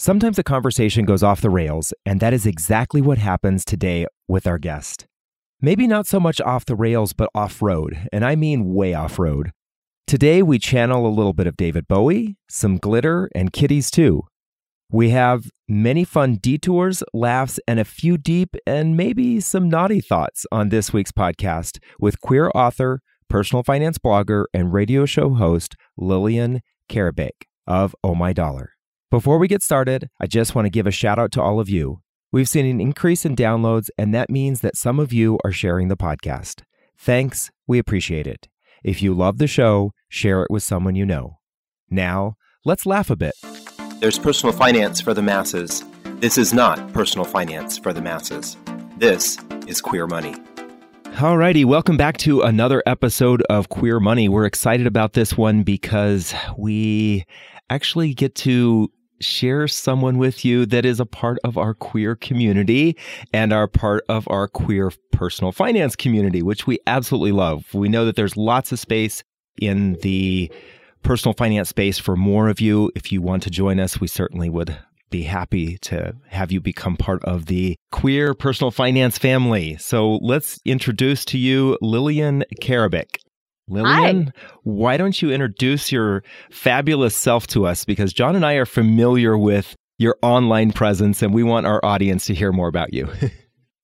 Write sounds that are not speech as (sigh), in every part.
Sometimes a conversation goes off the rails, and that is exactly what happens today with our guest. Maybe not so much off the rails, but off road, and I mean way off road. Today, we channel a little bit of David Bowie, some glitter, and kitties too. We have many fun detours, laughs, and a few deep and maybe some naughty thoughts on this week's podcast with queer author, personal finance blogger, and radio show host Lillian Karabaic of Oh My Dollar. Before we get started, I just want to give a shout out to all of you. We've seen an increase in downloads, and that means that some of you are sharing the podcast. Thanks, we appreciate it. If you love the show, share it with someone you know. Now, let's laugh a bit. There's personal finance for the masses. This is not personal finance for the masses. This is Queer Money. Alrighty, welcome back to another episode of Queer Money. We're excited about this one because we actually get to share someone with you that is a part of our queer community and are part of our queer personal finance community, which we absolutely love. We know that there's lots of space in the personal finance space for more of you. If you want to join us, we certainly would be happy to have you become part of the queer personal finance family. So let's introduce to you Lillian Karabaic. Lillian, Hi. why don't you introduce your fabulous self to us? Because John and I are familiar with your online presence and we want our audience to hear more about you. (laughs)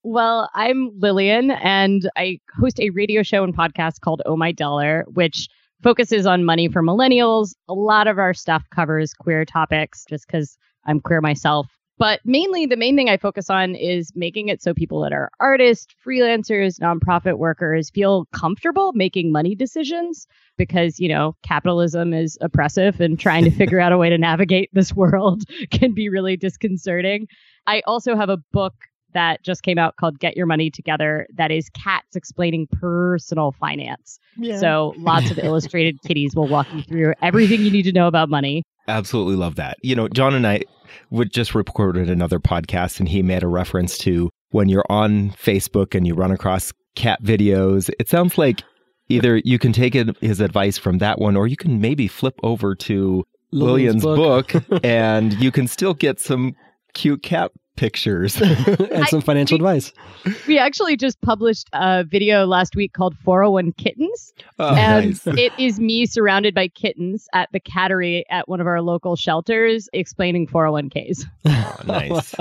Well, I'm Lillian, and I host a radio show and podcast called Oh My Dollar, which focuses on money for millennials. A lot of our stuff covers queer topics just because I'm queer myself. But mainly, the main thing I focus on is making it so people that are artists, freelancers, nonprofit workers feel comfortable making money decisions because, you know, capitalism is oppressive and trying to figure out a way to navigate this (laughs) world can be really disconcerting. I also have a book that just came out called Get Your Money Together that is cats explaining personal finance. So lots of (laughs) illustrated kitties will walk you through everything you need to know about money. Absolutely love that. You know, John and I would just recorded another podcast and he made a reference to when you're on Facebook and you run across cat videos. It sounds like either you can take his advice from that one or you can maybe flip over to Lillian's book, (laughs) and you can still get some cute cat pictures. (laughs) and some financial advice. We actually just published a video last week called 401 Kittens. Oh, and nice. (laughs) it is me surrounded by kittens at the cattery at one of our local shelters explaining 401ks. (laughs) Oh, nice.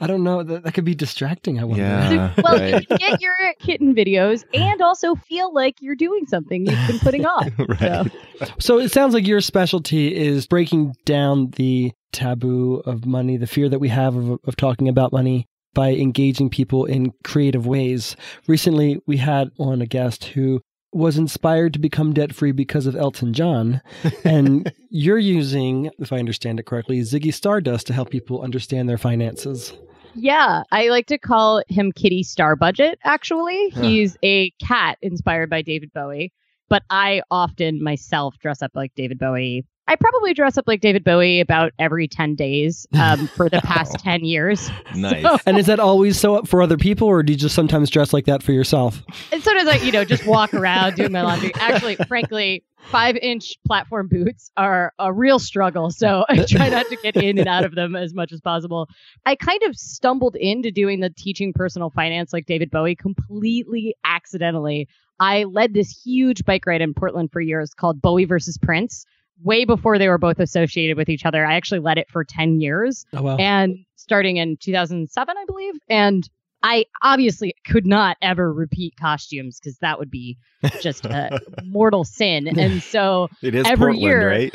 I don't know. That, that could be distracting. I wonder. Yeah. Well, right. you can get your kitten videos and also feel like you're doing something you've been putting off. right. So it sounds like your specialty is breaking down the taboo of money, the fear that we have of, of talking about money by engaging people in creative ways. Recently, we had on a guest who was inspired to become debt free because of Elton John. (laughs) And you're using, if I understand it correctly, Ziggy Stardust to help people understand their finances. Yeah, I like to call him Kitty Star Budget, actually. Huh. He's a cat inspired by David Bowie, but I often myself dress up like David Bowie. I probably dress up like David Bowie about every 10 days um, (laughs) for the past Wow. 10 years. (laughs) Nice. And is that always so up for other people, or do you just sometimes dress like that for yourself? And sometimes I, you know, just walk around doing my laundry. Actually, frankly, five inch platform boots are a real struggle. So (laughs) I try not to get in and out of them as much as possible. I kind of stumbled into doing the teaching personal finance like David Bowie completely accidentally. I led this huge bike ride in Portland for years called Bowie versus Prince. Way before they were both associated with each other. I actually led it for 10 years Oh, wow. and starting in 2007 i believe and i obviously could not ever repeat costumes because that would be just a (laughs) mortal sin and so it is every Portland, year- right?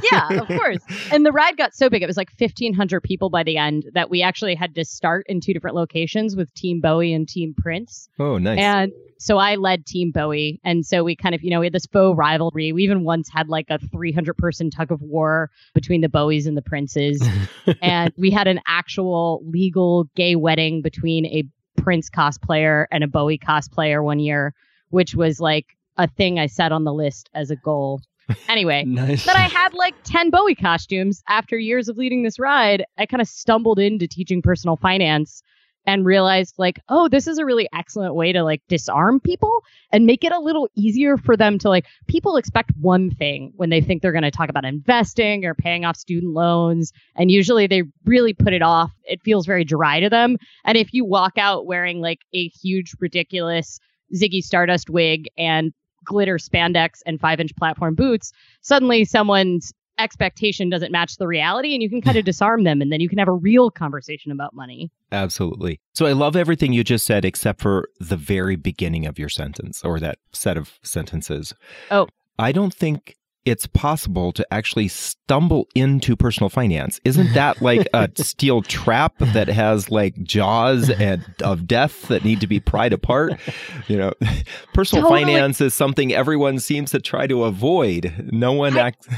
(laughs) yeah of course and the ride got so big it was like 1500 people by the end that we actually had to start in two different locations with team bowie and team prince Oh, nice. and so I led Team Bowie. And so we kind of, you know, we had this faux rivalry. We even once had like a 300 person tug of war between the Bowies and the Princes. (laughs) and we had an actual legal gay wedding between a Prince cosplayer and a Bowie cosplayer one year, which was like a thing I set on the list as a goal. Anyway, (laughs) nice. then I had like 10 Bowie costumes after years of leading this ride. I kind of stumbled into teaching personal finance and realized like, oh, this is a really excellent way to like disarm people and make it a little easier for them to like people expect one thing when they think they're going to talk about investing or paying off student loans and usually they really put it off. It feels very dry to them. And if you walk out wearing like a huge ridiculous Ziggy Stardust wig and glitter spandex and 5-inch platform boots, suddenly someone's expectation doesn't match the reality and you can kind of (laughs) disarm them and then you can have a real conversation about money. Absolutely. So I love everything you just said except for the very beginning of your sentence or that set of sentences. Oh. I don't think it's possible to actually stumble into personal finance. Isn't (laughs) that like a steel trap that has like jaws and (laughs) of death that need to be pried apart? You know, (laughs) personal totally. finance is something everyone seems to try to avoid. No one I, acts.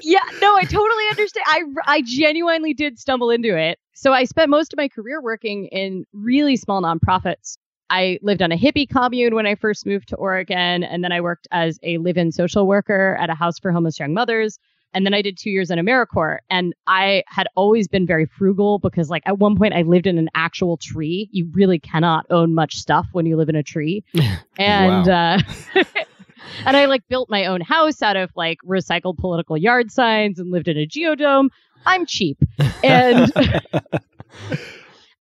yeah, no, I totally understand. I I genuinely did stumble into it. So I spent most of my career working in really small nonprofits I lived on a hippie commune when I first moved to Oregon. And then I worked as a live in social worker at a house for homeless young mothers. And then I did two years in AmeriCorps. And I had always been very frugal because, like, at one point I lived in an actual tree. You really cannot own much stuff when you live in a tree. (laughs) and, uh, (laughs) and I like built my own house out of like recycled political yard signs and lived in a geodome. I'm cheap. (laughs) And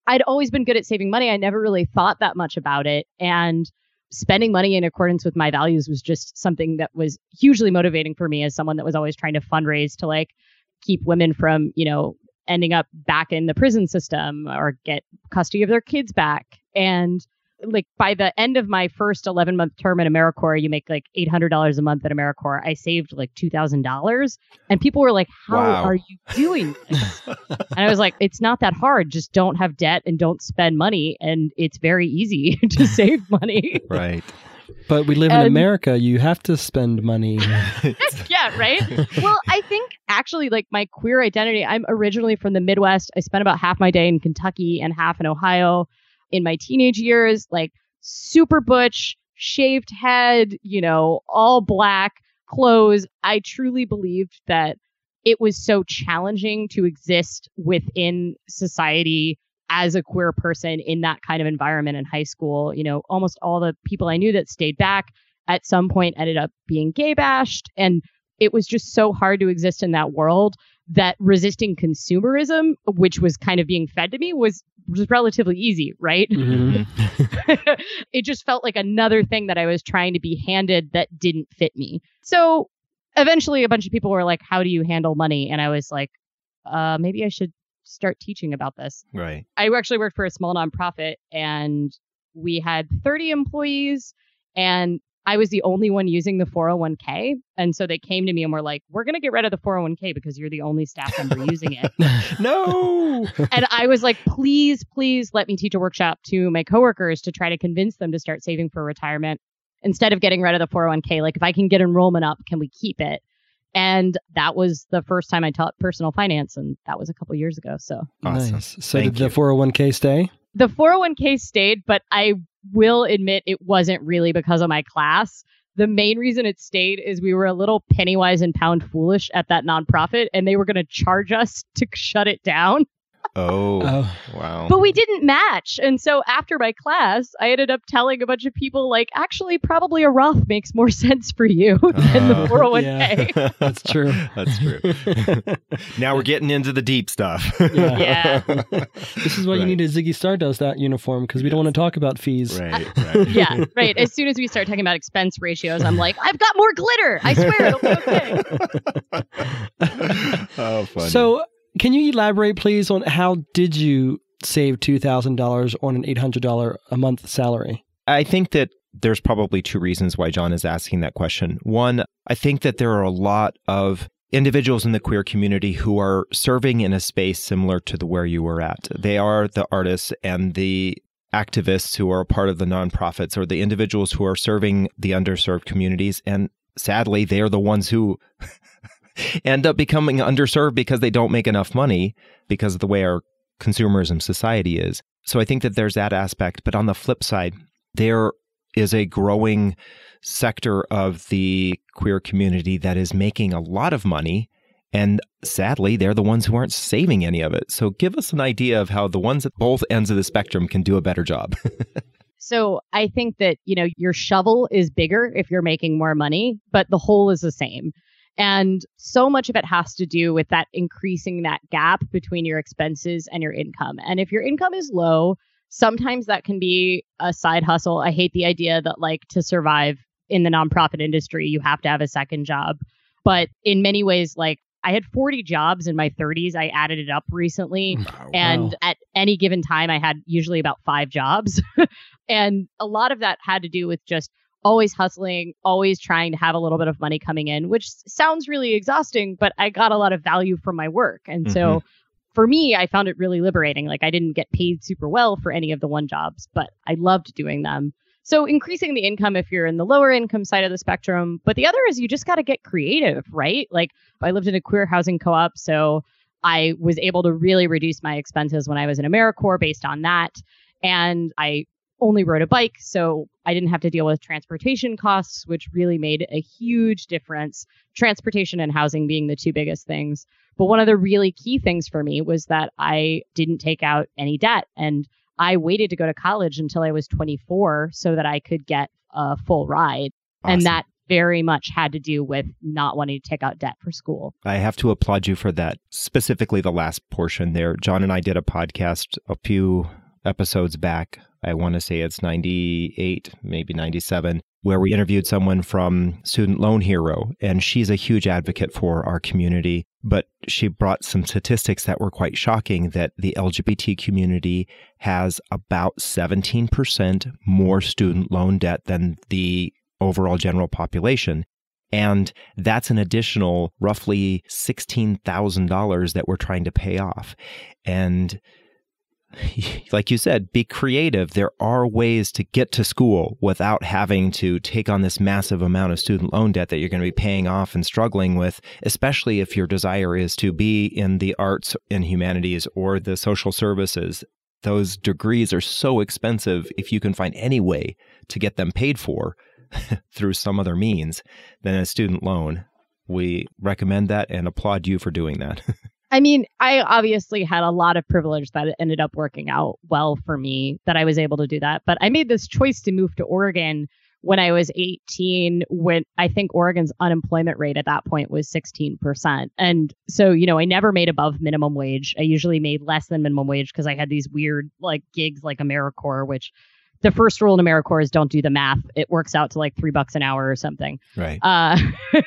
I'd always been good at saving money. I never really thought that much about it. And spending money in accordance with my values was just something that was hugely motivating for me as someone that was always trying to fundraise to like keep women from, you know, ending up back in the prison system or get custody of their kids back. And like by the end of my first 11 month term at AmeriCorps, you make like $800 a month at AmeriCorps. I saved like $2,000. And people were like, How wow. are you doing (laughs) this? and I was like, It's not that hard. Just don't have debt and don't spend money. And it's very easy (laughs) to (laughs) save money. Right. But we live and, in um, America. You have to spend money. yeah, right? Well, I think actually, like my queer identity, I'm originally from the Midwest. I spent about half my day in Kentucky and half in Ohio in my teenage years, like super butch, shaved head, you know, all black clothes. I truly believed that it was so challenging to exist within society as a queer person in that kind of environment in high school. You know, almost all the people I knew that stayed back at some point ended up being gay bashed. And it was just so hard to exist in that world that resisting consumerism, which was kind of being fed to me, was was relatively easy, right? Mm-hmm. (laughs) it just felt like another thing that I was trying to be handed that didn't fit me. So eventually, a bunch of people were like, "How do you handle money?" And I was like, uh, "Maybe I should start teaching about this." Right. I actually worked for a small nonprofit, and we had 30 employees, and I was the only one using the 401k. And so they came to me and were like, we're going to get rid of the 401k because you're the only staff member using it. (laughs) no. (laughs) and I was like, please, please let me teach a workshop to my coworkers to try to convince them to start saving for retirement instead of getting rid of the 401k. Like, if I can get enrollment up, can we keep it? And that was the first time I taught personal finance. And that was a couple years ago. So awesome. Nice. So Thank did you. the 401k stay? The 401k stayed, but I will admit it wasn't really because of my class. The main reason it stayed is we were a little penny wise and pound foolish at that nonprofit, and they were going to charge us (laughs) to shut it down. Oh, oh, wow. But we didn't match. And so after my class, I ended up telling a bunch of people, like, actually, probably a Roth makes more (laughs) sense for you (laughs) than the 401k. Yeah, that's true. (laughs) that's true. now we're getting into the deep stuff. yeah. yeah. this is why right. you need a Ziggy Stardust that uniform because we don't want to talk about fees. Right, right. yeah, right. As soon as we start talking about expense ratios, I'm like, I've got more glitter. I swear it'll be okay. oh, funny. So, can you elaborate, please, on how did you save two thousand dollars on an eight hundred dollar a month salary? I think that there's probably two reasons why John is asking that question. One, I think that there are a lot of individuals in the queer community who are serving in a space similar to the where you were at. They are the artists and the activists who are a part of the nonprofits or the individuals who are serving the underserved communities. And sadly, they are the ones who end up becoming underserved because they don't make enough money because of the way our consumerism society is. So I think that there's that aspect. But on the flip side, there is a growing sector of the queer community that is making a lot of money And sadly, they're the ones who aren't saving any of it. So give us an idea of how the ones at both ends of the spectrum can do a better job. (laughs) so I think that, you know, your shovel is bigger if you're making more money, but the hole is the same. And so much of it has to do with that increasing that gap between your expenses and your income. And if your income is low, sometimes that can be a side hustle. I hate the idea that, like, to survive in the nonprofit industry, you have to have a second job. But in many ways, like, I had 40 jobs in my 30s. I added it up recently. Mm, oh, and at any given time, I had usually about five jobs. (laughs) and a lot of that had to do with just always hustling, always trying to have a little bit of money coming in, which sounds really exhausting, but I got a lot of value from my work. And mm-hmm. so for me, I found it really liberating. Like I didn't get paid super well for any of the one jobs, but I loved doing them. So increasing the income if you're in the lower income side of the spectrum. But the other is you just got to get creative, right? Like I lived in a queer housing co-op, so I was able to really reduce my expenses when I was in AmeriCorps based on that. And I only rode a bike, so I didn't have to deal with transportation costs, which really made a huge difference. Transportation and housing being the two biggest things. But one of the really key things for me was that I didn't take out any debt. And I waited to go to college until I was 24 so that I could get a full ride. Awesome. And that very much had to do with not wanting to take out debt for school. I have to applaud you for that, specifically the last portion there. John and I did a podcast a few episodes back. I want to say it's 98, maybe 97, where we interviewed someone from Student Loan Hero, and she's a huge advocate for our community. But she brought some statistics that were quite shocking that the LGBT community has about 17% more student loan debt than the overall general population. And that's an additional roughly $16,000 that we're trying to pay off. And (laughs) like you said, be creative. There are ways to get to school without having to take on this massive amount of student loan debt that you're going to be paying off and struggling with, especially if your desire is to be in the arts and humanities or the social services. Those degrees are so expensive if you can find any way to get them paid for (laughs) through some other means than a student loan. We recommend that and applaud you for doing that. (laughs) I mean, I obviously had a lot of privilege that ended up working out well for me that I was able to do that. But I made this choice to move to Oregon when I was 18, when I think Oregon's unemployment rate at that point was 16%. And so, you know, I never made above minimum wage. I usually made less than minimum wage because I had these weird like gigs like AmeriCorps, which the first rule in AmeriCorps is don't do the math. It works out to like three bucks an hour or something. Right. Uh,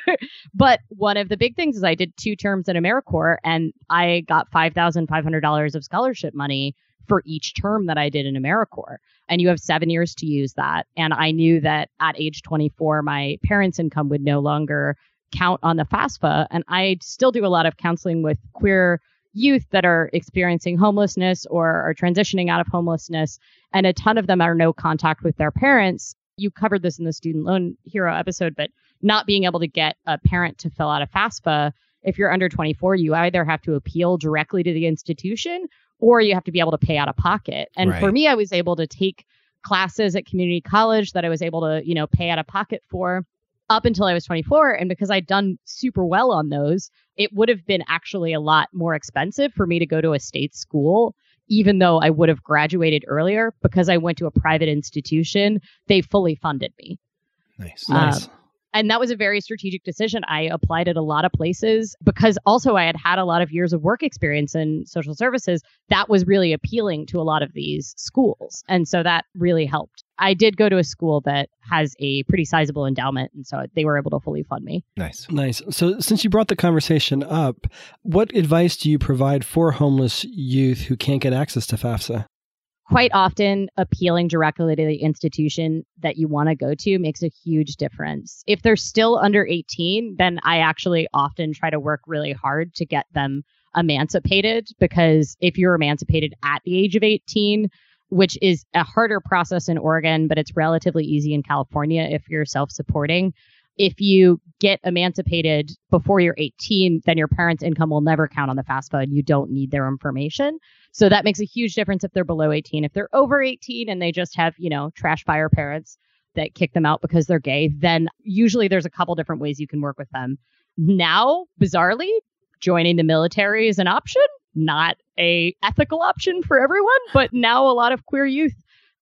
(laughs) but one of the big things is I did two terms in AmeriCorps and I got $5,500 of scholarship money for each term that I did in AmeriCorps. And you have seven years to use that. And I knew that at age 24, my parents' income would no longer count on the FAFSA. And I still do a lot of counseling with queer youth that are experiencing homelessness or are transitioning out of homelessness, and a ton of them are no contact with their parents. You covered this in the Student Loan Hero episode, but not being able to get a parent to fill out a FAFSA. If you're under 24, you either have to appeal directly to the institution or you have to be able to pay out of pocket. And right. for me, I was able to take classes at community college that I was able to, you know, pay out of pocket for up until I was 24. And because I'd done super well on those, it would have been actually a lot more expensive for me to go to a state school, even though I would have graduated earlier because I went to a private institution. They fully funded me. Nice. Um, nice and that was a very strategic decision. I applied at a lot of places because also I had had a lot of years of work experience in social services. That was really appealing to a lot of these schools. And so that really helped. I did go to a school that has a pretty sizable endowment. And so they were able to fully fund me. Nice. Nice. So since you brought the conversation up, what advice do you provide for homeless youth who can't get access to FAFSA? Quite often appealing directly to the institution that you want to go to makes a huge difference. If they're still under 18, then I actually often try to work really hard to get them emancipated because if you're emancipated at the age of 18, which is a harder process in Oregon, but it's relatively easy in California if you're self supporting. If you get emancipated before you're 18, then your parents' income will never count on the FAFSA and you don't need their information. So that makes a huge difference if they're below 18. If they're over 18 and they just have, you know, trash fire parents that kick them out because they're gay, then usually there's a couple different ways you can work with them. Now, bizarrely, joining the military is an option, not a ethical option for everyone, but now a lot of queer youth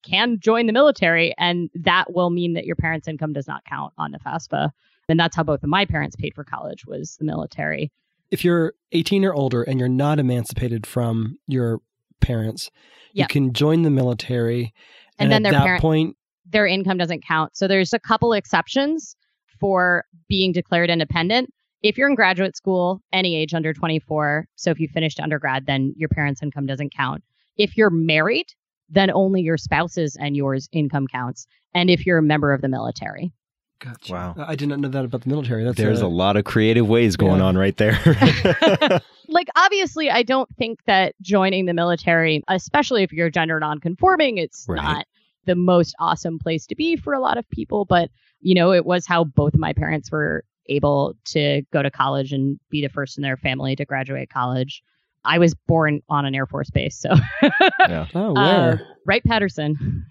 can join the military and that will mean that your parents' income does not count on the FAFSA. And that's how both of my parents paid for college was the military. If you're 18 or older and you're not emancipated from your parents, yep. you can join the military. And, and then at that parent, point, their income doesn't count. So there's a couple exceptions for being declared independent. If you're in graduate school, any age under 24, so if you finished undergrad, then your parents' income doesn't count. If you're married, then only your spouse's and yours income counts. And if you're a member of the military. Gotcha. Wow. I did not know that about the military. That's There's a, a lot of creative ways going yeah. on right there. (laughs) (laughs) like, obviously, I don't think that joining the military, especially if you're gender nonconforming, it's right. not the most awesome place to be for a lot of people. But, you know, it was how both of my parents were able to go to college and be the first in their family to graduate college. I was born on an Air Force base, so (laughs) yeah. Oh, where? Uh, Wright Patterson.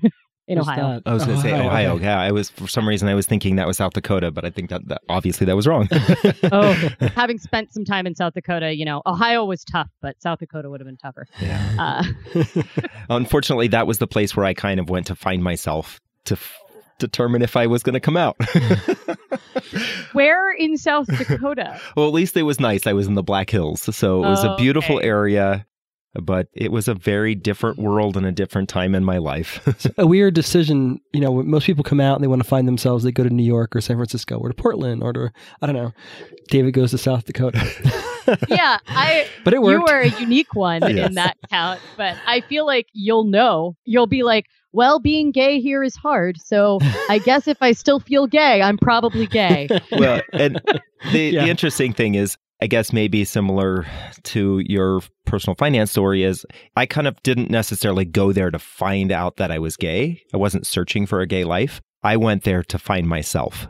In Where's Ohio. That? I was going to say Ohio. Ohio. Yeah, I was for some reason I was thinking that was South Dakota, but I think that, that obviously that was wrong. (laughs) oh, (laughs) having spent some time in South Dakota, you know, Ohio was tough, but South Dakota would have been tougher. Yeah. Uh, (laughs) Unfortunately, that was the place where I kind of went to find myself to f- determine if I was going to come out. Where in South Dakota? well, at least it was nice. I was in the Black Hills, so it was oh, a beautiful okay. area but it was a very different world and a different time in my life. (laughs) a weird decision. You know, most people come out and they want to find themselves. They go to New York or San Francisco or to Portland or to, I don't know. David goes to South Dakota. (laughs) yeah, I. But it worked. You were a unique one yes. in that count. But I feel like you'll know. You'll be like, well, being gay here is hard. So I (laughs) guess if I still feel gay, I'm probably gay. Well, and the, yeah. the interesting thing is, I guess maybe similar to your personal finance story is I kind of didn't necessarily go there to find out that I was gay. I wasn't searching for a gay life. I went there to find myself,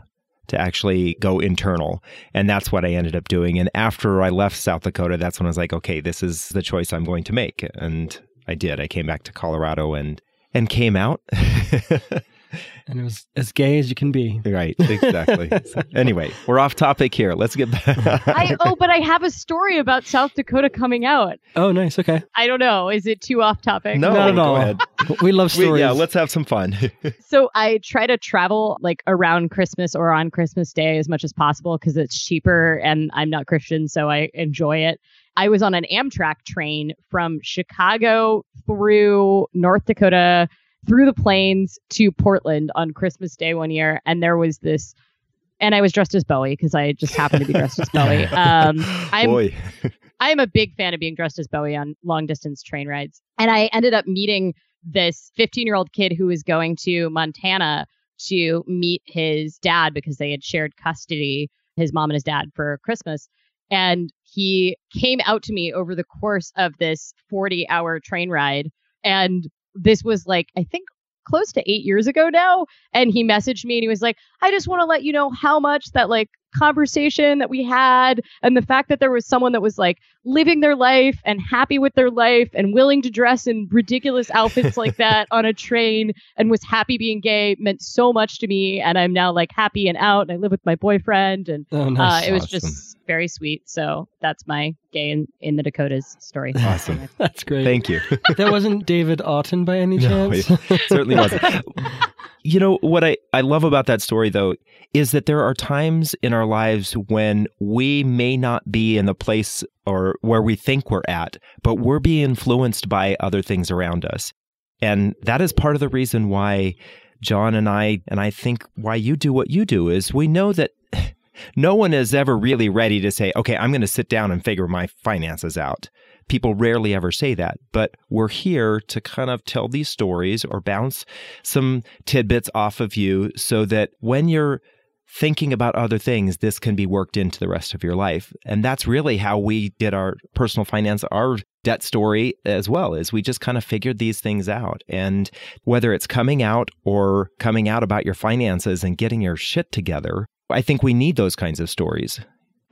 to actually go internal. And that's what I ended up doing. And after I left South Dakota, that's when I was like, okay, this is the choice I'm going to make. And I did. I came back to Colorado and and came out. (laughs) and it was as gay as you can be. Right, exactly. (laughs) anyway, we're off topic here. Let's get back. I, oh, but I have a story about South Dakota coming out. Oh, nice. Okay. I don't know. Is it too off topic? No, not at all. (laughs) we love stories. We, yeah, let's have some fun. (laughs) so I try to travel like around Christmas or on Christmas Day as much as possible because it's cheaper and I'm not Christian, so I enjoy it. I was on an Amtrak train from Chicago through North Dakota through the plains to Portland on Christmas Day one year, and there was this. And I was dressed as Bowie because I just happened to be dressed as (laughs) Bowie. Um, I'm, Boy. (laughs) I am a big fan of being dressed as Bowie on long distance train rides. And I ended up meeting this 15 year old kid who was going to Montana to meet his dad because they had shared custody, his mom and his dad, for Christmas. And he came out to me over the course of this 40 hour train ride and this was like, I think close to eight years ago now. And he messaged me and he was like, I just want to let you know how much that like conversation that we had and the fact that there was someone that was like living their life and happy with their life and willing to dress in ridiculous outfits like (laughs) that on a train and was happy being gay meant so much to me. And I'm now like happy and out and I live with my boyfriend. And oh, nice. uh, it was awesome. just very sweet. So that's my gay in, in the Dakotas story. Awesome. (laughs) that's great. Thank you. that wasn't David Auten by any (laughs) chance? No, certainly (laughs) wasn't. you know, what I, I love about that story, though, is that there are times in our lives when we may not be in the place or where we think we're at, but we're being influenced by other things around us. And that is part of the reason why John and I, and I think why you do what you do, is we know that no one is ever really ready to say, okay, I'm going to sit down and figure my finances out. People rarely ever say that, but we're here to kind of tell these stories or bounce some tidbits off of you so that when you're thinking about other things, this can be worked into the rest of your life. And that's really how we did our personal finance, our debt story as well, is we just kind of figured these things out. And whether it's coming out or coming out about your finances and getting your shit together, I think we need those kinds of stories.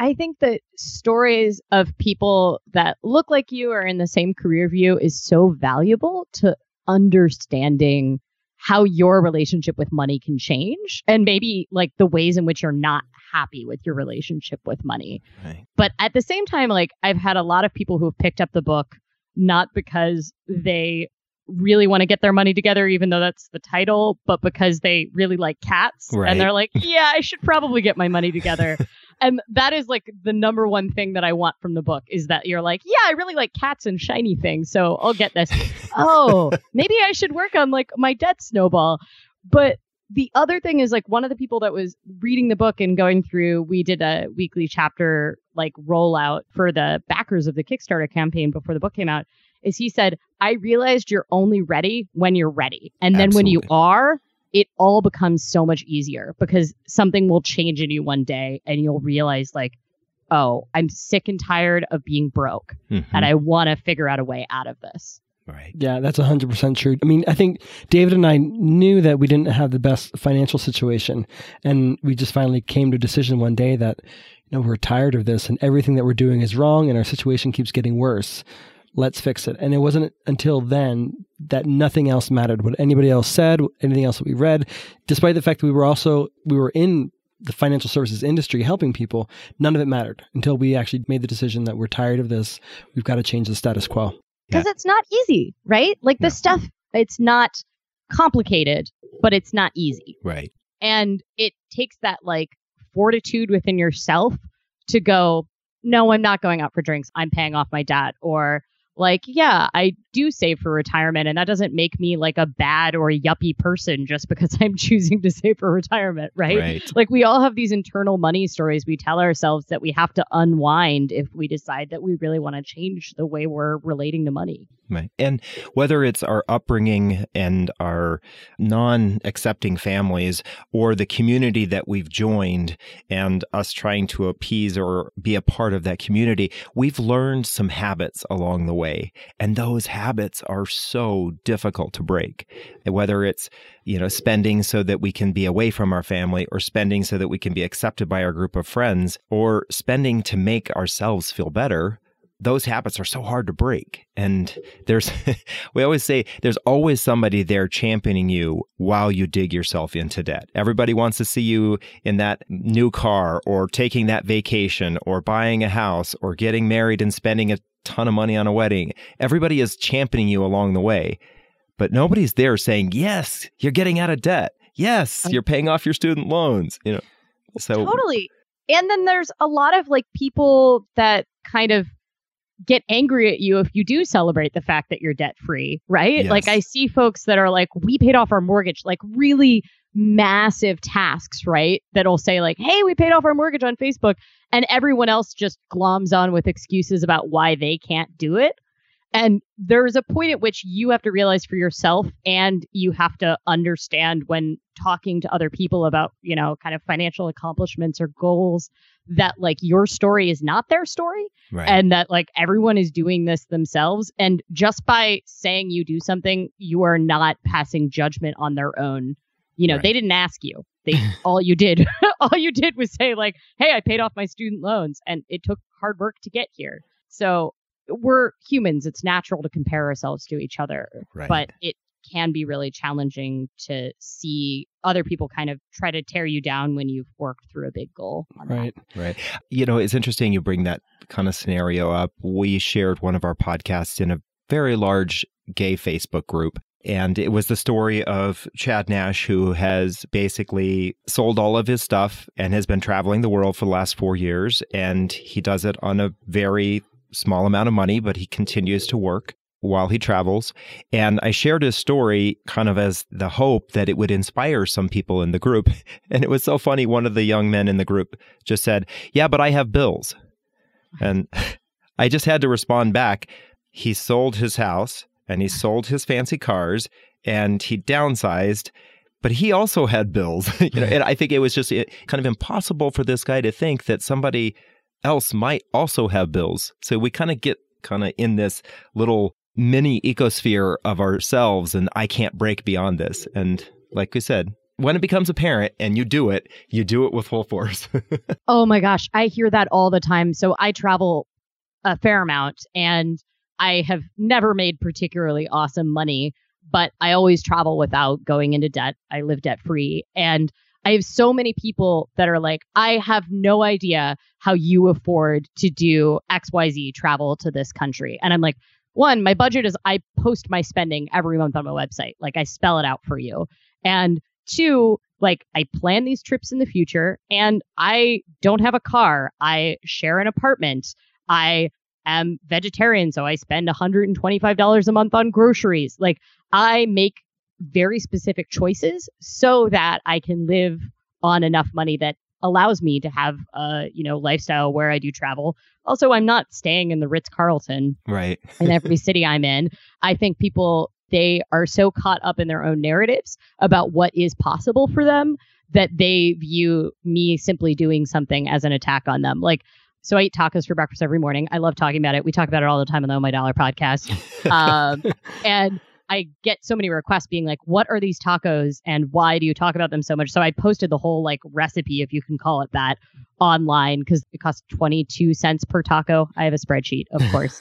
I think that stories of people that look like you or in the same career view is so valuable to understanding how your relationship with money can change and maybe like the ways in which you're not happy with your relationship with money. Right. But at the same time, like I've had a lot of people who have picked up the book not because hmm. they really want to get their money together, even though that's the title, but because they really like cats. Right. And they're like, (laughs) yeah, I should probably get my money together. (laughs) and that is like the number one thing that I want from the book is that you're like, yeah, I really like cats and shiny things. So I'll get this. (laughs) oh, maybe I should work on like my debt snowball. But the other thing is like one of the people that was reading the book and going through, we did a weekly chapter like rollout for the backers of the Kickstarter campaign before the book came out. Is he said, I realized you're only ready when you're ready. And then Absolutely. when you are, it all becomes so much easier because something will change in you one day and you'll realize, like, oh, I'm sick and tired of being broke mm-hmm. and I want to figure out a way out of this. Right. Yeah, that's 100% true. I mean, I think David and I knew that we didn't have the best financial situation. And we just finally came to a decision one day that, you know, we're tired of this and everything that we're doing is wrong and our situation keeps getting worse let's fix it. And it wasn't until then that nothing else mattered. What anybody else said, anything else that we read, despite the fact that we were also, we were in the financial services industry helping people, none of it mattered until we actually made the decision that we're tired of this. We've got to change the status quo. Because yeah. it's not easy, right? Like the stuff, it's not complicated, but it's not easy. Right. And it takes that like fortitude within yourself to go, no, I'm not going out for drinks. I'm paying off my debt. Or like, yeah, I do save for retirement, and that doesn't make me like a bad or yuppie person just because (laughs) I'm choosing to save for retirement, right? right? Like, we all have these internal money stories we tell ourselves that we have to unwind if we decide that we really want to change the way we're relating to money. Right. And whether it's our upbringing and our non accepting families or the community that we've joined and us trying to appease or be a part of that community, we've learned some habits along the way. And those habits are so difficult to break. Whether it's, you know, spending so that we can be away from our family or spending so that we can be accepted by our group of friends or spending to make ourselves feel better those habits are so hard to break. And there's, (laughs) we always say there's always somebody there championing you while you dig yourself into debt. Everybody wants to see you in that new car or taking that vacation or buying a house or getting married and spending a ton of money on a wedding. Everybody is championing you along the way, but nobody's there saying, yes, you're getting out of debt. Yes, you're paying off your student loans, you know. So totally. And then there's a lot of like people that kind of get angry at you if you do celebrate the fact that you're debt free, right? Yes. Like I see folks that are like, we paid off our mortgage, like really massive tasks, right? That'll say like, hey, we paid off our mortgage on Facebook. And everyone else just gloms on with excuses about why they can't do it. And there's a point at which you have to realize for yourself and you have to understand when talking to other people about, you know, kind of financial accomplishments or goals that like your story is not their story right. and that like everyone is doing this themselves. And just by saying you do something, you are not passing judgment on their own. You know, right. they didn't ask you. They (laughs) all you did, (laughs) all you did was say like, "Hey, I paid off my student loans, and it took hard work to get here." So we're humans. It's natural to compare ourselves to each other, right. but it can be really challenging to see other people kind of try to tear you down when you've worked through a big goal. Right. That. Right. You know, it's interesting you bring that kind of scenario up. We shared one of our podcasts in a very large gay Facebook group. And it was the story of Chad Nash, who has basically sold all of his stuff and has been traveling the world for the last four years. And he does it on a very small amount of money, but he continues to work while he travels. And I shared his story kind of as the hope that it would inspire some people in the group. (laughs) And it was so funny. One of the young men in the group just said, Yeah, but I have bills. And (laughs) I just had to respond back. He sold his house and he sold his fancy cars and he downsized. But he also had bills, (laughs) you know, and I think it was just kind of impossible for this guy to think that somebody else might also have bills. So we kind of get kind of in this little mini ecosphere of ourselves and I can't break beyond this. And like we said, when it becomes apparent and you do it, you do it with full force. (laughs) oh my gosh, I hear that all the time. So I travel a fair amount and I have never made particularly awesome money, but I always travel without going into debt. I live debt free. And I have so many people that are like, I have no idea how you afford to do XYZ travel to this country. And I'm like, one, my budget is I post my spending every month on my website. Like I spell it out for you. And two, like I plan these trips in the future and I don't have a car. I share an apartment. I am vegetarian, so I spend $125 a month on groceries. Like I make very specific choices so that I can live on enough money that allows me to have a you know lifestyle where I do travel. Also, I'm not staying in the Ritz Carlton right (laughs) in every (laughs) city I'm in. I think people they are so caught up in their own narratives about what is possible for them that they view me simply doing something as an attack on them. Like so I eat tacos for breakfast every morning. I love talking about it. We talk about it all the time on the Oh My Dollar podcast. (laughs) Um, and I get so many requests being like, what are these tacos and why do you talk about them so much? So I posted the whole like recipe, if you can call it that, online because it costs 22 cents per taco. I have a spreadsheet, of (laughs) course.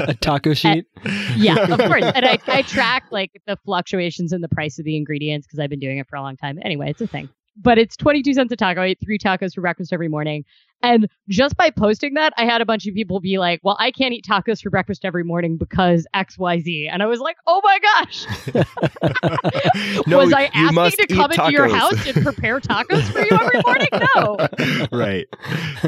a taco sheet? And, yeah, of (laughs) course. And I, I track like the fluctuations in the price of the ingredients because I've been doing it for a long time. Anyway, it's a thing but it's 22 cents a taco. I eat three tacos for breakfast every morning. And just by posting that, I had a bunch of people be like, well, I can't eat tacos for breakfast every morning because XYZ. And I was like, oh my gosh. (laughs) no, was I you asking to come tacos. into your house and prepare tacos for you every morning? No. (laughs) right.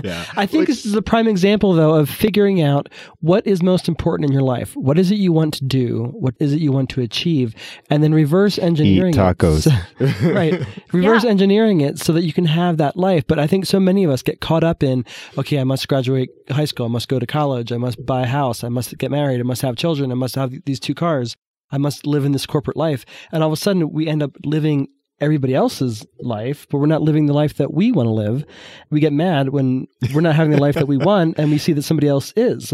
Yeah. I think Which, this is a prime example, though, of figuring out what is most important in your life. What is it you want to do? What is it you want to achieve? And then reverse engineering Eat tacos. It. (laughs) right. Reverse yeah. engineering it so that you can have that life. But I think so many of us get caught up in, okay, I must graduate high school. I must go to college. I must buy a house. I must get married. I must have children. I must have these two cars. I must live in this corporate life. And all of a sudden, we end up living everybody else's life, but we're not living the life that we want to live. We get mad when we're not having the life that we (laughs) want and we see that somebody else is.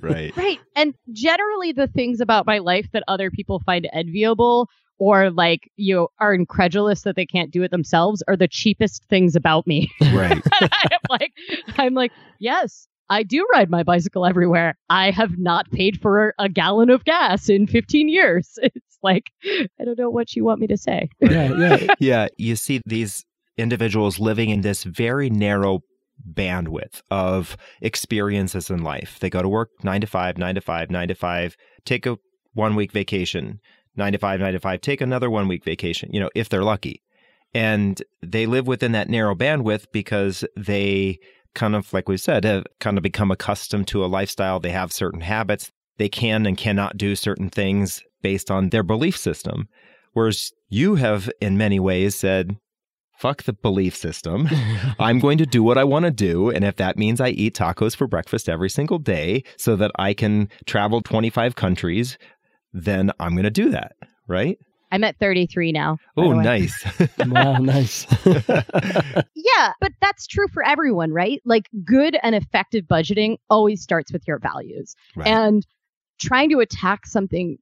right. Right. And generally, the things about my life that other people find enviable or like you are incredulous that they can't do it themselves are the cheapest things about me. (laughs) Right. (laughs) I'm like, I'm like, yes, I do ride my bicycle everywhere. I have not paid for a gallon of gas in 15 years. (laughs) It's like, I don't know what you want me to say. Yeah, yeah. yeah, you see these individuals living in this very narrow bandwidth of experiences in life. They go to work 9 to 5, 9 to 5, 9 to 5, take a one week vacation, 9 to 5, 9 to 5, take another one week vacation, you know, if they're lucky. And they live within that narrow bandwidth because they kind of, like we said, have kind of become accustomed to a lifestyle. They have certain habits. They can and cannot do certain things based on their belief system. Whereas you have, in many ways, said, fuck the belief system. (laughs) I'm going to do what I want to do. And if that means I eat tacos for breakfast every single day so that I can travel 25 countries, then I'm going to do that. Right. I'm at 33 now. Oh, nice. (laughs) wow, nice. (laughs) yeah, but that's true for everyone, right? Like good and effective budgeting always starts with your values. Right. And trying to attack something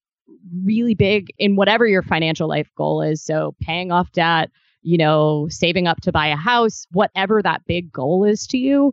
really big in whatever your financial life goal is, so paying off debt, you know, saving up to buy a house, whatever that big goal is to you,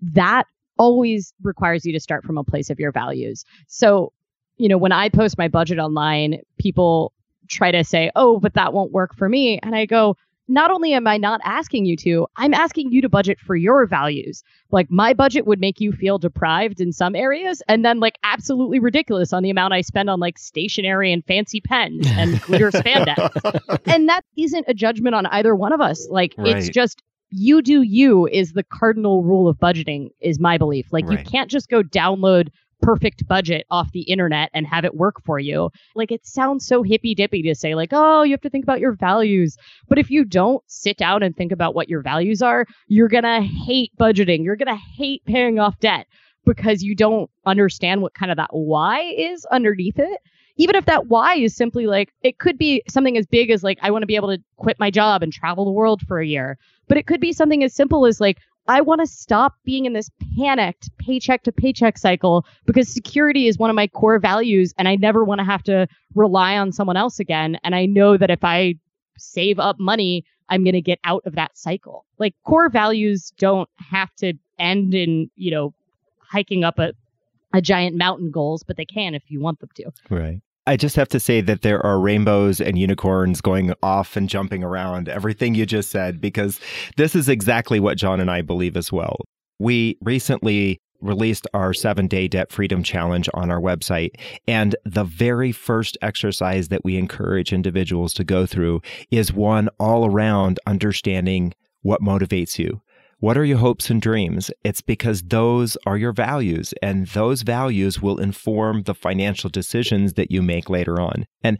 that always requires you to start from a place of your values. So, you know, when I post my budget online, people try to say, oh, but that won't work for me. And I go, not only am I not asking you to, I'm asking you to budget for your values. Like my budget would make you feel deprived in some areas and then like absolutely ridiculous on the amount I spend on like stationery and fancy pens and (laughs) glitter spandex. and that isn't a judgment on either one of us. Like right. it's just you do you is the cardinal rule of budgeting is my belief. Like right. you can't just go download perfect budget off the internet and have it work for you. Like it sounds so hippy dippy to say, like, oh, you have to think about your values. But if you don't sit down and think about what your values are, you're going to hate budgeting. You're going to hate paying off debt because you don't understand what kind of that why is underneath it. Even if that why is simply like, it could be something as big as like, I want to be able to quit my job and travel the world for a year. But it could be something as simple as like, I want to stop being in this panicked paycheck to paycheck cycle because security is one of my core values and I never want to have to rely on someone else again. And I know that if I save up money, I'm going to get out of that cycle. Like core values don't have to end in, you know, hiking up a, a giant mountain goals, but they can if you want them to. Right. I just have to say that there are rainbows and unicorns going off and jumping around everything you just said, because this is exactly what John and I believe as well. We recently released our seven day debt freedom challenge on our website. And the very first exercise that we encourage individuals to go through is one all around understanding what motivates you. What are your hopes and dreams? It's because those are your values, and those values will inform the financial decisions that you make later on. And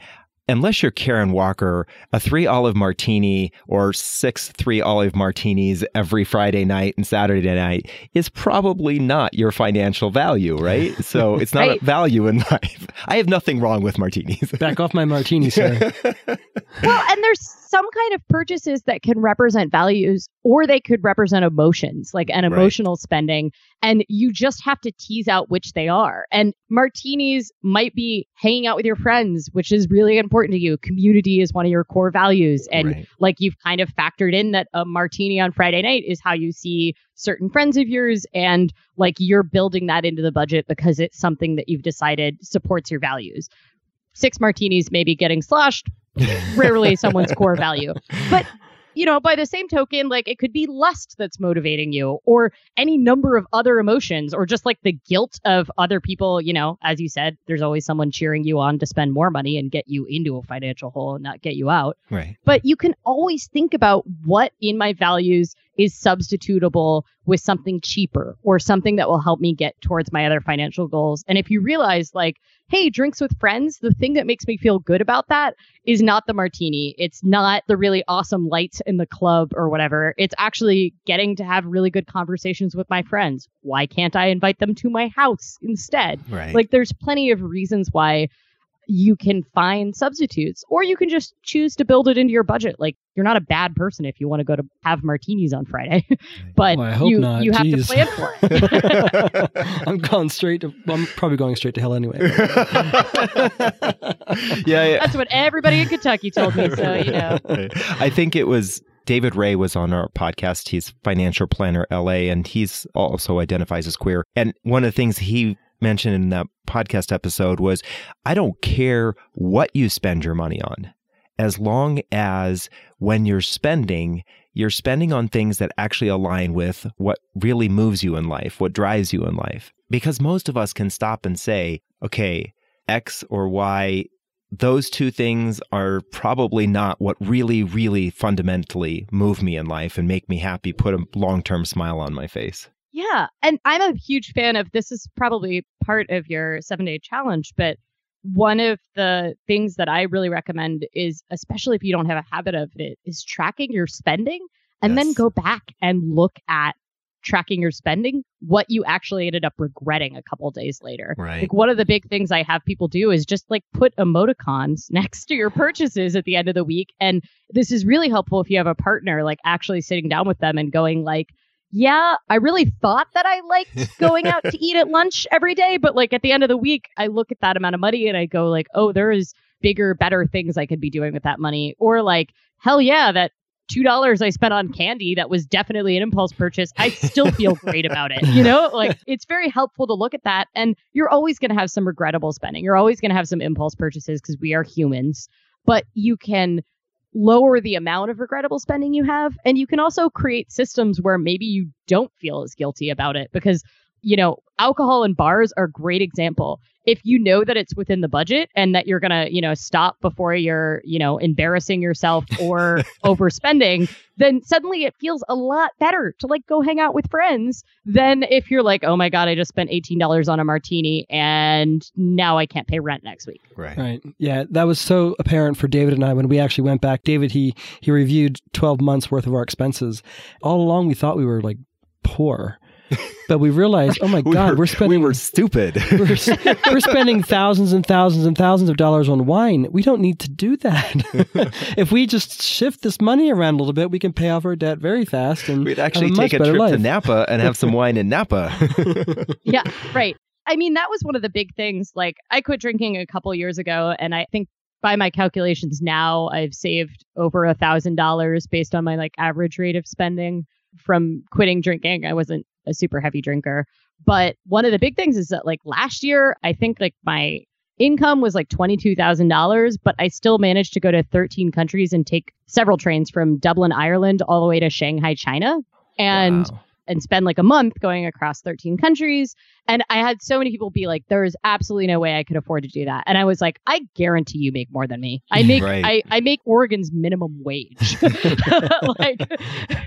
unless you're Karen Walker, a three olive martini or six three olive martinis every Friday night and Saturday night is probably not your financial value, right? (laughs) So it's not right. a value in life. I have nothing wrong with martinis. Back off my martini, sir. (laughs) well, and there's some kind of purchases that can represent values or they could represent emotions, like an emotional right. spending. And you just have to tease out which they are. And martinis might be hanging out with your friends, which is really important to you. Community is one of your core values. And right. like you've kind of factored in that a martini on Friday night is how you see certain friends of yours. And like you're building that into the budget because it's something that you've decided supports your values six martinis maybe getting sloshed rarely (laughs) someone's core value. But you know, by the same token, like it could be lust that's motivating you, or any number of other emotions, or just like the guilt of other people. You know, as you said, there's always someone cheering you on to spend more money and get you into a financial hole and not get you out. Right. But you can always think about what in my values is substitutable with something cheaper or something that will help me get towards my other financial goals. And if you realize, like, hey, drinks with friends, the thing that makes me feel good about that is not the martini. It's not the really awesome lights in the club or whatever. It's actually getting to have really good conversations with my friends. Why can't I invite them to my house instead? Right. Like, there's plenty of reasons why you can find substitutes or you can just choose to build it into your budget like you're not a bad person if you want to go to have martinis on friday (laughs) but well, you not. you Jeez. have to plan for it (laughs) i'm going straight to i'm probably going straight to hell anyway (laughs) yeah, yeah that's what everybody in kentucky told me so you know i think it was David Rae was on our podcast. He's financial planner LA and he's also identifies as queer. And one of the things he mentioned in that podcast episode was I don't care what you spend your money on, as long as when you're spending, you're spending on things that actually align with what really moves you in life, what drives you in life. Because most of us can stop and say, okay, X or Y, those two things are probably not what really, really fundamentally move me in life and make me happy, put a long term smile on my face. Yeah. And I'm a huge fan of this is probably part of your seven day challenge, but one of the things that I really recommend is, especially if you don't have a habit of it, is tracking your spending and yes. then go back and look at tracking your spending, what you actually ended up regretting a couple days later. Right. Like one of the big things I have people do is just like put emoticons (laughs) next to your purchases at the end of the week. And this is really helpful if you have a partner, like actually sitting down with them and going like, yeah, I really thought that I liked (laughs) going out to eat at lunch every day, but like at the end of the week, I look at that amount of money and I go like, oh, there is bigger, better things I could be doing with that money. Or like, hell yeah, that two dollars I spent on candy that was definitely an impulse purchase. I still feel great about it. You know, like (laughs) it's very helpful to look at that. And you're always going to have some regrettable spending. You're always going to have some impulse purchases because we are humans. But you can lower the amount of regrettable spending you have. And you can also create systems where maybe you don't feel as guilty about it because, you know, alcohol and bars are a great example if you know that it's within the budget and that you're going to, you know, stop before you're, you know, embarrassing yourself or (laughs) overspending, then suddenly it feels a lot better to like go hang out with friends than if you're like, oh my God, I just spent $18 on a martini and now I can't pay rent next week. Right. Right. Yeah. That was so apparent for David and I when we actually went back. David, he, he reviewed 12 months worth of our expenses. All along, we thought we were like poor but we realized, oh my (laughs) we God, were, we're spending. We were stupid. (laughs) we're, we're, spending thousands and thousands and thousands of dollars on wine. We don't need to do that. (laughs) if we just shift this money around a little bit, we can pay off our debt very fast. And we'd actually a take a trip life. to Napa and have some wine in Napa. yeah, right. I mean, that was one of the big things. Like, I quit drinking a couple years ago, and I think by my calculations now, I've saved over a thousand dollars based on my like average rate of spending from quitting drinking. I wasn't a super heavy drinker. But one of the big things is that like last year, I think like my income was like $22,000, but I still managed to go to 13 countries and take several trains from Dublin, Ireland, all the way to Shanghai, China. And Wow. and spend like a month going across 13 countries. And I had so many people be like, there is absolutely no way I could afford to do that. And I was like, I guarantee you make more than me. I make Right. I, I make Oregon's minimum wage. (laughs) (laughs) like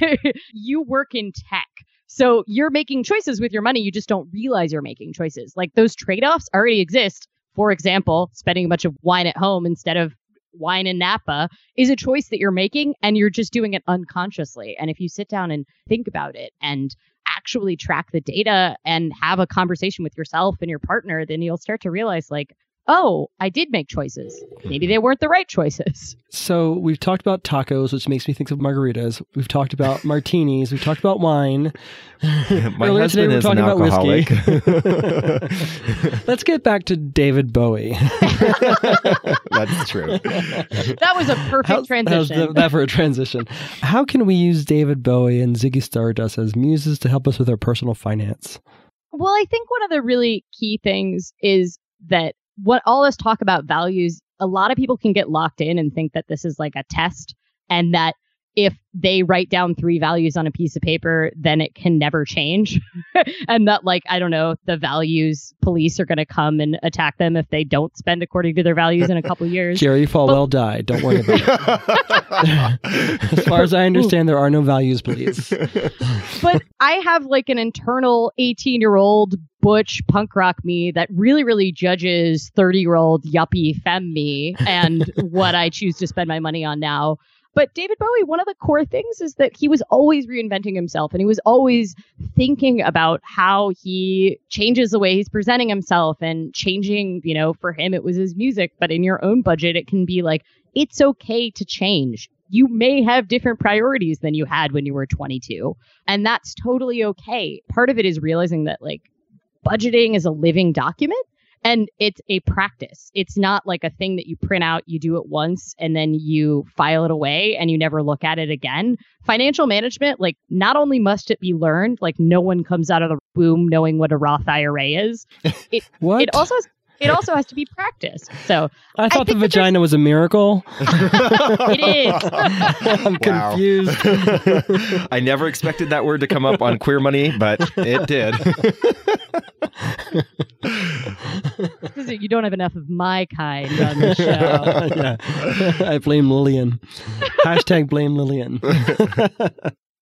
(laughs) you work in tech. So you're making choices with your money. You just don't realize you're making choices. Like those trade-offs already exist. For example, spending a bunch of wine at home instead of wine in Napa is a choice that you're making and you're just doing it unconsciously. And if you sit down and think about it and actually track the data and have a conversation with yourself and your partner, then you'll start to realize, like, oh, I did make choices. Maybe they mm-hmm. weren't the right choices. So we've talked about tacos, which makes me think of margaritas. We've talked about (laughs) martinis. We've talked about wine. (laughs) My Earlier today husband we were is an talking about whiskey. (laughs) Let's get back to David Bowie. That's true. That was a perfect How's- how's transition. the- that for a transition. How can we use David Bowie and Ziggy Stardust as muses to help us with our personal finance? Well, I think one of the really key things is that what all this talk about values, a lot of people can get locked in and think that this is like a test and that if they write down three values on a piece of paper, then it can never change. (laughs) and that, like, I don't know, the values police are going to come and attack them if they don't spend according to their values in a couple (laughs) years. Jerry Falwell died. Don't worry about it. (laughs) As far as I understand, there are no values, police. but I have like an internal 18 year old butch punk rock me that really, really judges 30 year old yuppie femme me and what I choose to spend my money on now. But David Bowie, one of the core things is that he was always reinventing himself and he was always thinking about how he changes the way he's presenting himself and changing, you know, for him it was his music, but in your own budget, it can be like, it's okay to change. You may have different priorities than you had when you were 22. And that's totally okay. Part of it is realizing that like budgeting is a living document and it's a practice. It's not like a thing that you print out, you do it once and then you file it away and you never look at it again. Financial management, like not only must it be learned, like no one comes out of the womb knowing what a Roth IRA is. (laughs) What? It also has, it also has to be practiced. So I thought the think that there's- vagina was a miracle. (laughs) it is. (laughs) I'm Wow. confused. (laughs) I never expected that word to come up on Queer Money, but it did. You don't have enough of my kind on the show. yeah. I blame Lillian. Hashtag blame Lillian.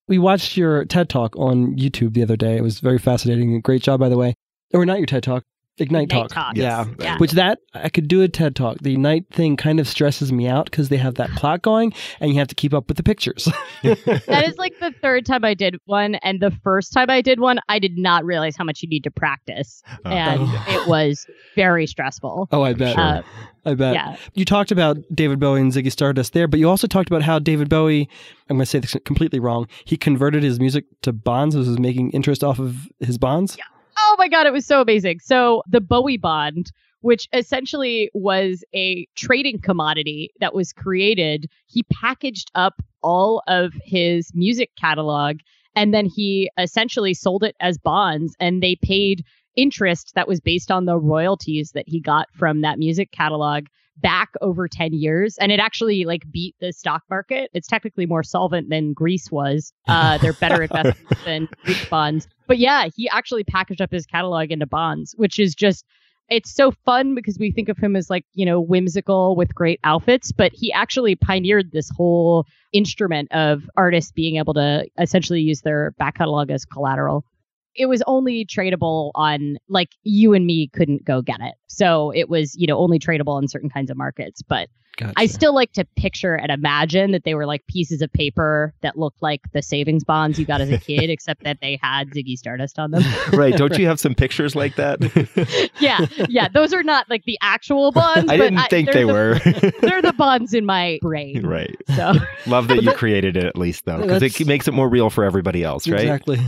we watched your TED Talk on YouTube the other day. It was very fascinating. Great job, by the way. Or not your TED Talk, Ignite, Ignite Talk. Talk. Yeah. Yes. Yeah. Which that, I could do a TED Talk. The Ignite thing kind of stresses me out because they have that clock going and you have to keep up with the pictures. (laughs) that is like the third time I did one, and the first time I did one, I did not realize how much you need to practice, Oh. and (laughs) it was very stressful. oh, I bet. Sure. Uh, I bet. yeah, You talked about David Bowie and Ziggy Stardust there, but you also talked about how David Bowie, I'm going to say this completely wrong, he converted his music to bonds, was making interest off of his bonds. Oh my god, it was so amazing. So the Bowie bond, which essentially was a trading commodity that was created, he packaged up all of his music catalog and then he essentially sold it as bonds and they paid interest that was based on the royalties that he got from that music catalog back over 10 years and it actually like beat the stock market. It's technically more solvent than greece was. (laughs) Uh they're better investments than greek bonds. But yeah he actually packaged up his catalog into bonds which is just it's so fun because we think of him as like you know whimsical with great outfits but he actually pioneered this whole instrument of artists being able to essentially use their back catalog as collateral it was only tradable on like you and me couldn't go get it. So it was, you know, only tradable on certain kinds of markets. But Gotcha. I still like to picture and imagine that they were like pieces of paper that looked like the savings bonds you got as a (laughs) kid, except that they had Ziggy Stardust on them. (laughs) right. Don't you have some pictures like that? (laughs) yeah. Yeah. Those are not like the actual bonds. I didn't think they're they the- were. They're the bonds in my brain. right. So Love that you created it at least, though, because it makes it more real for everybody else, right? Exactly.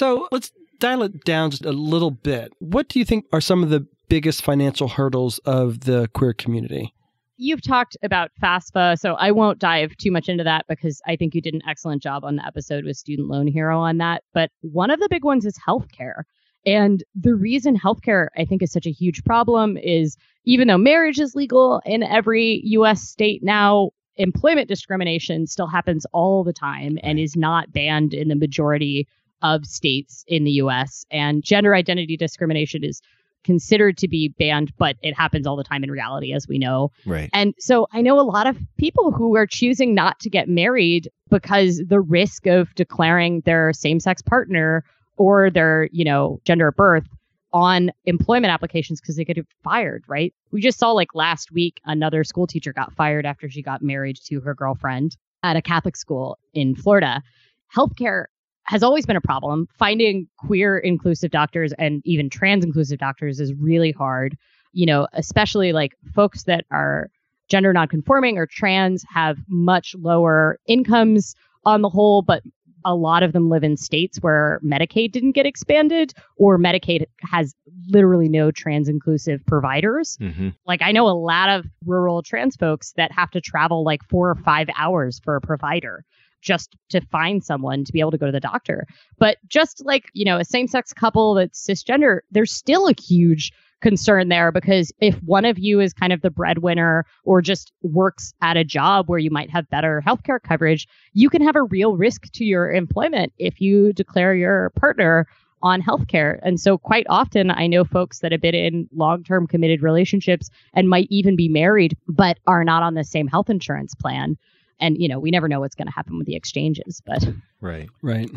So let's dial it down just a little bit. What do you think are some of the biggest financial hurdles of the queer community? you've talked about FAFSA, so I won't dive too much into that because I think you did an excellent job on the episode with Student Loan Hero on that. But one of the big ones is healthcare. And the reason healthcare, I think, is such a huge problem is even though marriage is legal in every US state now, employment discrimination still happens all the time and is not banned in the majority of states in the US. And gender identity discrimination is considered to be banned, but it happens all the time in reality, as we know. Right. And so I know a lot of people who are choosing not to get married because the risk of declaring their same sex partner or their, you know, gender at birth on employment applications because they get fired, right? We just saw like last week another school teacher got fired after she got married to her girlfriend at a Catholic school in Florida. Healthcare has always been a problem. Finding queer inclusive doctors and even trans inclusive doctors is really hard. You know, especially like folks that are gender nonconforming or trans have much lower incomes on the whole, but a lot of them live in states where Medicaid didn't get expanded or Medicaid has literally no trans inclusive providers. Mm-hmm. Like I know a lot of rural trans folks that have to travel like 4 or 5 hours for a provider just to find someone to be able to go to the doctor. But just like, you know, a same-sex couple that's cisgender, there's still a huge concern there because if one of you is kind of the breadwinner or just works at a job where you might have better healthcare coverage, you can have a real risk to your employment if you declare your partner on healthcare. And so quite often I know folks that have been in long-term committed relationships and might even be married but are not on the same health insurance plan. And you know, we never know what's going to happen with the exchanges, but Right. Right.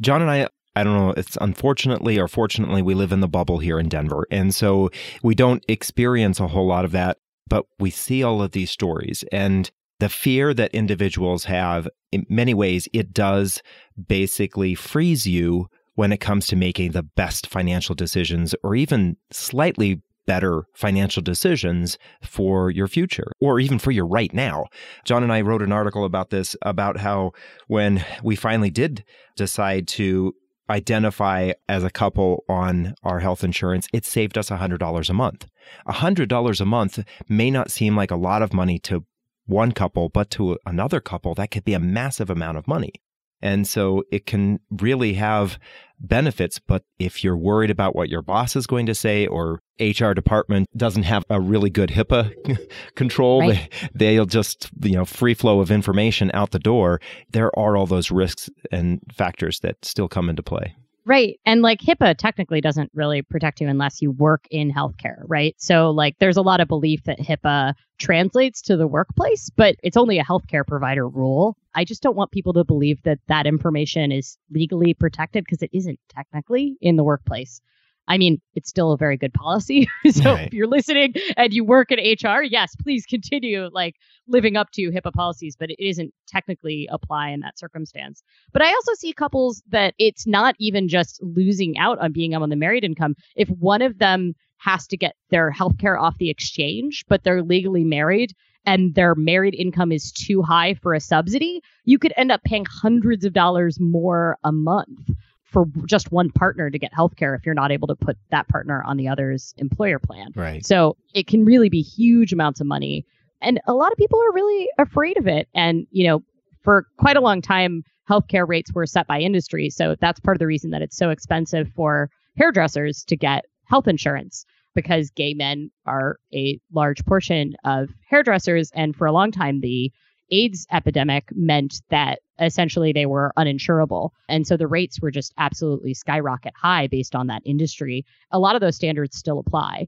John and I I don't know, it's unfortunately or fortunately, we live in the bubble here in Denver. And so we don't experience a whole lot of that, but we see all of these stories. And the fear that individuals have, in many ways, it does basically freeze you when it comes to making the best financial decisions or even slightly better financial decisions for your future or even for your right now. John and I wrote an article about this about how when we finally did decide to identify as a couple on our health insurance, it saved us $100 a month. $100 a month may not seem like a lot of money to one couple, but to another couple, that could be a massive amount of money. And so it can really have benefits. But if you're worried about what your boss is going to say or HR department doesn't have a really good HIPAA (laughs) control, Right. they, (laughs) they'll just, you know, free flow of information out the door. There are all those risks and factors that still come into play. Right. And like HIPAA technically doesn't really protect you unless you work in healthcare, right? So like there's a lot of belief that HIPAA translates to the workplace, but it's only a healthcare provider rule. I just don't want people to believe that that information is legally protected because it isn't technically in the workplace. I mean, it's still a very good policy. (laughs) so Right. if you're listening and you work in HR, yes, please continue like living up to HIPAA policies, but it isn't technically apply in that circumstance. But I also see couples that it's not even just losing out on being on the married income. If one of them has to get their health care off the exchange, but they're legally married and their married income is too high for a subsidy, you could end up paying hundreds of dollars more a month for just one partner to get health care if you're not able to put that partner on the other's employer plan. Right. So it can really be huge amounts of money. And a lot of people are really afraid of it. And, you know, for quite a long time, healthcare rates were set by industry. So that's part of the reason that it's so expensive for hairdressers to get health insurance because gay men are a large portion of hairdressers. And for a long time, the AIDS epidemic meant that essentially they were uninsurable. And so the rates were just absolutely skyrocket high based on that industry. A lot of those standards still apply.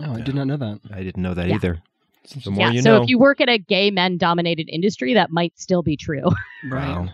Oh, I did not know that. I didn't know that Yeah. either. The more yeah. you so know. if you work in a gay men dominated industry, that might still be true, Wow.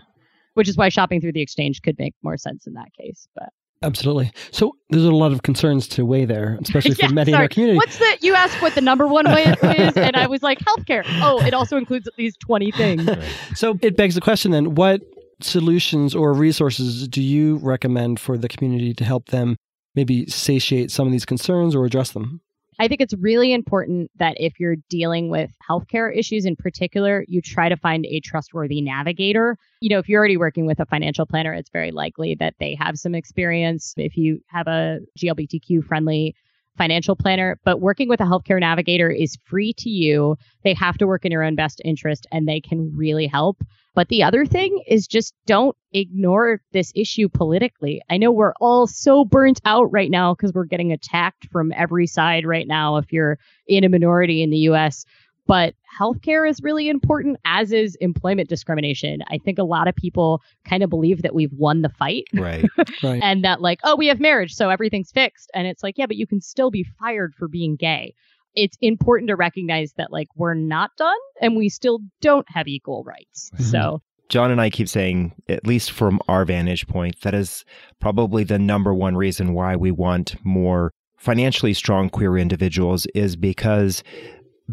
which is why shopping through the exchange could make more sense in that case. But Absolutely. So there's a lot of concerns to weigh there, especially (laughs) for Yeah, many in our community. what's the, you asked what the number one way is, and I was like, healthcare. Oh, it also includes at least 20 things. So it begs the question then what solutions or resources do you recommend for the community to help them maybe satiate some of these concerns or address them? I think it's really important that if you're dealing with healthcare issues in particular, you try to find a trustworthy navigator. You know, if you're already working with a financial planner, it's very likely that they have some experience. If you have a GLBTQ friendly financial planner, but working with a healthcare navigator is free to you. They have to work in your own best interest and they can really help. But the other thing is just don't ignore this issue politically. I know we're all so burnt out right now because we're getting attacked from every side right now if you're in a minority in the US. But healthcare is really important, as is employment discrimination. I think a lot of people kind of believe that we've won the fight. Right. (laughs) Right. and that, like, oh, we have marriage, so everything's fixed. And it's like, yeah, but you can still be fired for being gay. It's important to recognize that, like, we're not done and we still don't have equal rights. Mhm. So, John and I keep saying, at least from our vantage point, that is probably the number one reason why we want more financially strong queer individuals is because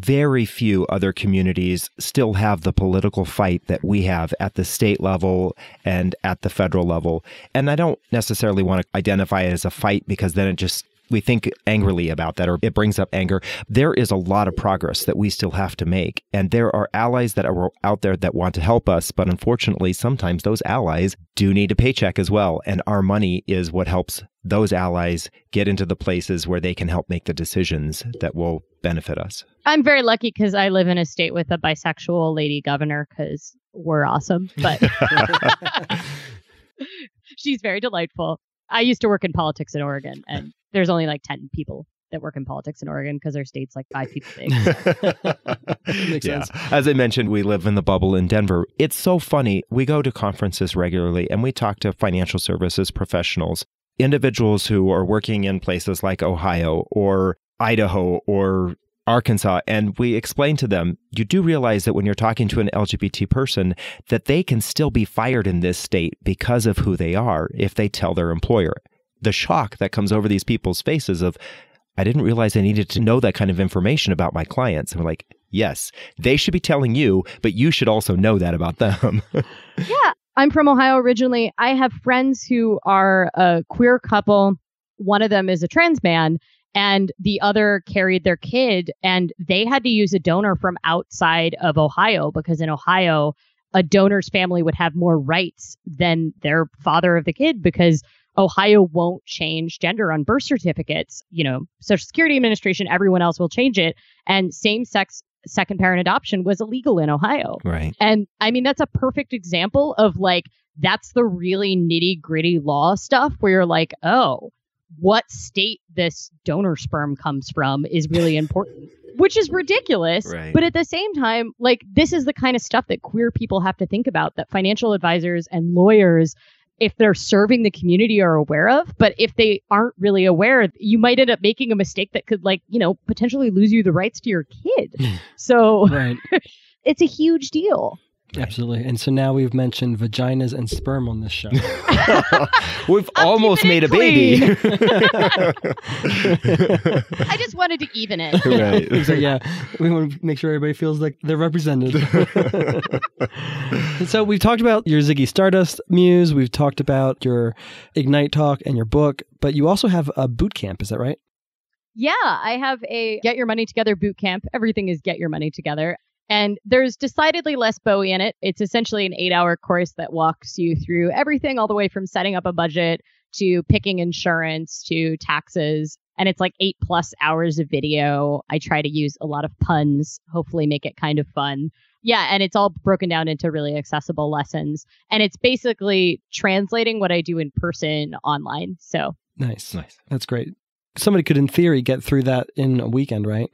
very few other communities still have the political fight that we have at the state level and at the federal level. And I don't necessarily want to identify it as a fight because then it just we think angrily about that or it brings up anger. There is a lot of progress that we still have to make. And there are allies that are out there that want to help us. But unfortunately, sometimes those allies do need a paycheck as well. And our money is what helps those allies get into the places where they can help make the decisions that will benefit us. I'm very lucky because I live in a state with a bisexual lady governor because we're awesome. But (laughs) (laughs) she's very delightful. I used to work in politics in Oregon, and there's only like 10 people that work in politics in Oregon because our state's like five people big. (laughs) Makes Yeah. sense. As I mentioned, we live in the bubble in Denver. It's so funny. We go to conferences regularly and we talk to financial services professionals, individuals who are working in places like Ohio or Idaho or Arkansas, and we explain to them, you do realize that when you're talking to an LGBT person, that they can still be fired in this state because of who they are if they tell their employer. The shock that comes over these people's faces of, I didn't realize I needed to know that kind of information about my clients. And we're like, yes, they should be telling you, but you should also know that about them. (laughs) yeah, I'm from Ohio originally. I have friends who are a queer couple. One of them is a trans man, and the other carried their kid, and they had to use a donor from outside of Ohio because in Ohio, a donor's family would have more rights than their father of the kid because Ohio won't change gender on birth certificates. You know, Social Security Administration, everyone else will change it. And same sex second parent adoption was illegal in Ohio. right. And I mean, that's a perfect example of like, that's the really nitty gritty law stuff where you're like, oh, what state this donor sperm comes from is really important, which is ridiculous. Right. But at the same time, like, this is the kind of stuff that queer people have to think about that financial advisors and lawyers. If they're serving the community are aware of, but if they aren't really aware, you might end up making a mistake that could, like, you know, potentially lose you the rights to your kid. (laughs) so Right. (laughs) it's a huge deal. Absolutely. And so now we've mentioned vaginas and sperm on this show. (laughs) We've I'm almost made it a baby. (laughs) I just wanted to even it. right. (laughs) so yeah, we want to make sure everybody feels like they're represented. so we've talked about your Ziggy Stardust muse. We've talked about your Ignite talk and your book, but you also have a boot camp. Is that right? Yeah, I have a Get Your Money Together boot camp. Everything is Get Your Money Together. And there's decidedly less Bowie in it. It's essentially an eight hour course that walks you through everything, all the way from setting up a budget to picking insurance to taxes. And it's like eight plus hours of video. I try to use a lot of puns, hopefully, make it kind of fun. Yeah, and it's all broken down into really accessible lessons. And it's basically translating what I do in person online. So Nice. Nice. That's great. Somebody could, in theory, get through that in a weekend, right?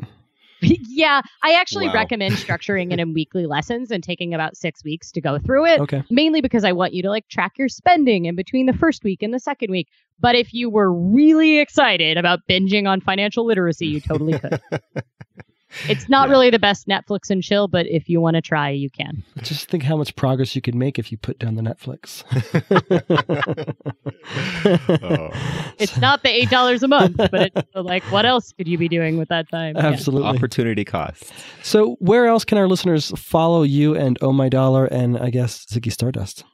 (laughs) yeah, I actually Wow. recommend structuring it in (laughs) weekly lessons and taking about six weeks to go through it. Okay. Mainly because I want you to like track your spending in between the first week and the second week. But if you were really excited about binging on financial literacy, you totally could. (laughs) It's not Yeah. really the best Netflix and chill, but if you want to try, you can. Just think how much progress you could make if you put down the Netflix. Oh. (laughs) It's not the eight dollars a month, but it's like what else could you be doing with that time? Yeah. Absolutely. Opportunity cost. So, where else can our listeners follow you and Oh My Dollar and I guess Ziggy Stardust?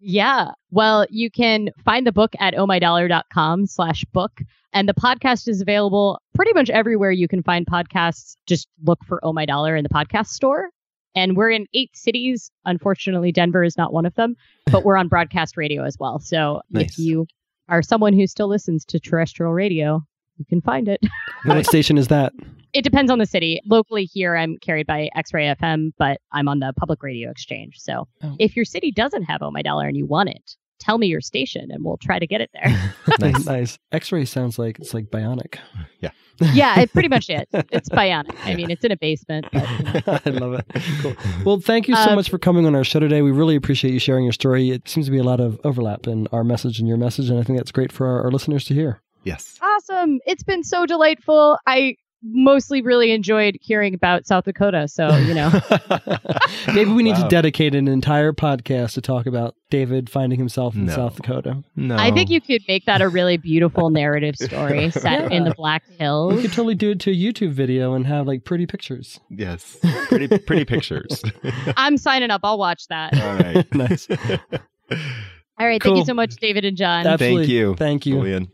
Yeah. Well, you can find the book at ohmydollar.com slash book. And the podcast is available pretty much everywhere you can find podcasts. Just look for Oh My Dollar in the podcast store. And we're in eight cities. Unfortunately, Denver is not one of them, but we're on broadcast radio as well. So Nice. if you are someone who still listens to terrestrial radio, you can find it. (laughs) What station is that? It depends on the city. Locally here, I'm carried by X Ray FM, but I'm on the public radio exchange. So Oh. if your city doesn't have Oh My Dollar and you want it, tell me your station and we'll try to get it there. (laughs) (laughs) Nice. nice. X-ray sounds like it's like bionic. yeah, (laughs) yeah, it's pretty much it. It's bionic. I mean, it's in a basement. But, you know. I love it. Cool. Well, thank you so Um, much for coming on our show today. We really appreciate you sharing your story. It seems to be a lot of overlap in our message and your message, and I think that's great for our, our listeners to hear. Yes. Awesome. It's been so delightful. I mostly really enjoyed hearing about South Dakota. So, you know, (laughs) Maybe we need to dedicate an entire podcast to talk about David finding himself in No. South Dakota. No. I think you could make that a really beautiful narrative story (laughs) set in the Black Hills. We could totally do it to a YouTube video and have like pretty pictures. Yes. Pretty pretty pictures. (laughs) I'm signing up. I'll watch that. All right. Nice. All right. Thank you so much, David and John. Absolutely. Thank you. Thank you. Lillian.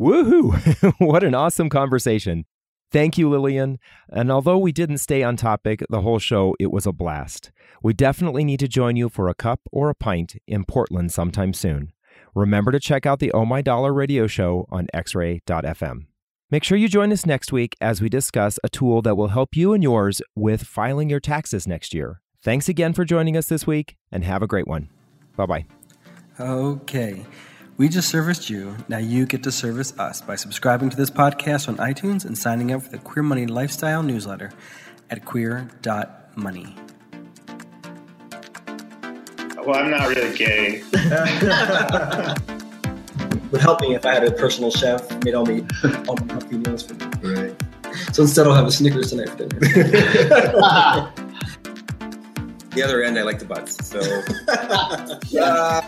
Woohoo! what an awesome conversation. Thank you, Lillian. And although we didn't stay on topic the whole show, it was a blast. We definitely need to join you for a cup or a pint in Portland sometime soon. Remember to check out the Oh My Dollar radio show on xray.fm. Make sure you join us next week as we discuss a tool that will help you and yours with filing your taxes next year. Thanks again for joining us this week and have a great one. Bye bye. Okay. We just serviced you. Now you get to service us by subscribing to this podcast on iTunes and signing up for the Queer Money Lifestyle newsletter at queer.money. Well, I'm not really gay. (laughs) would help me if I had a personal chef made all me all my healthy meals for me. Right. So instead, I'll have a Snickers tonight for dinner. (laughs) (laughs) the other end, I like the butts. So. yeah. Uh,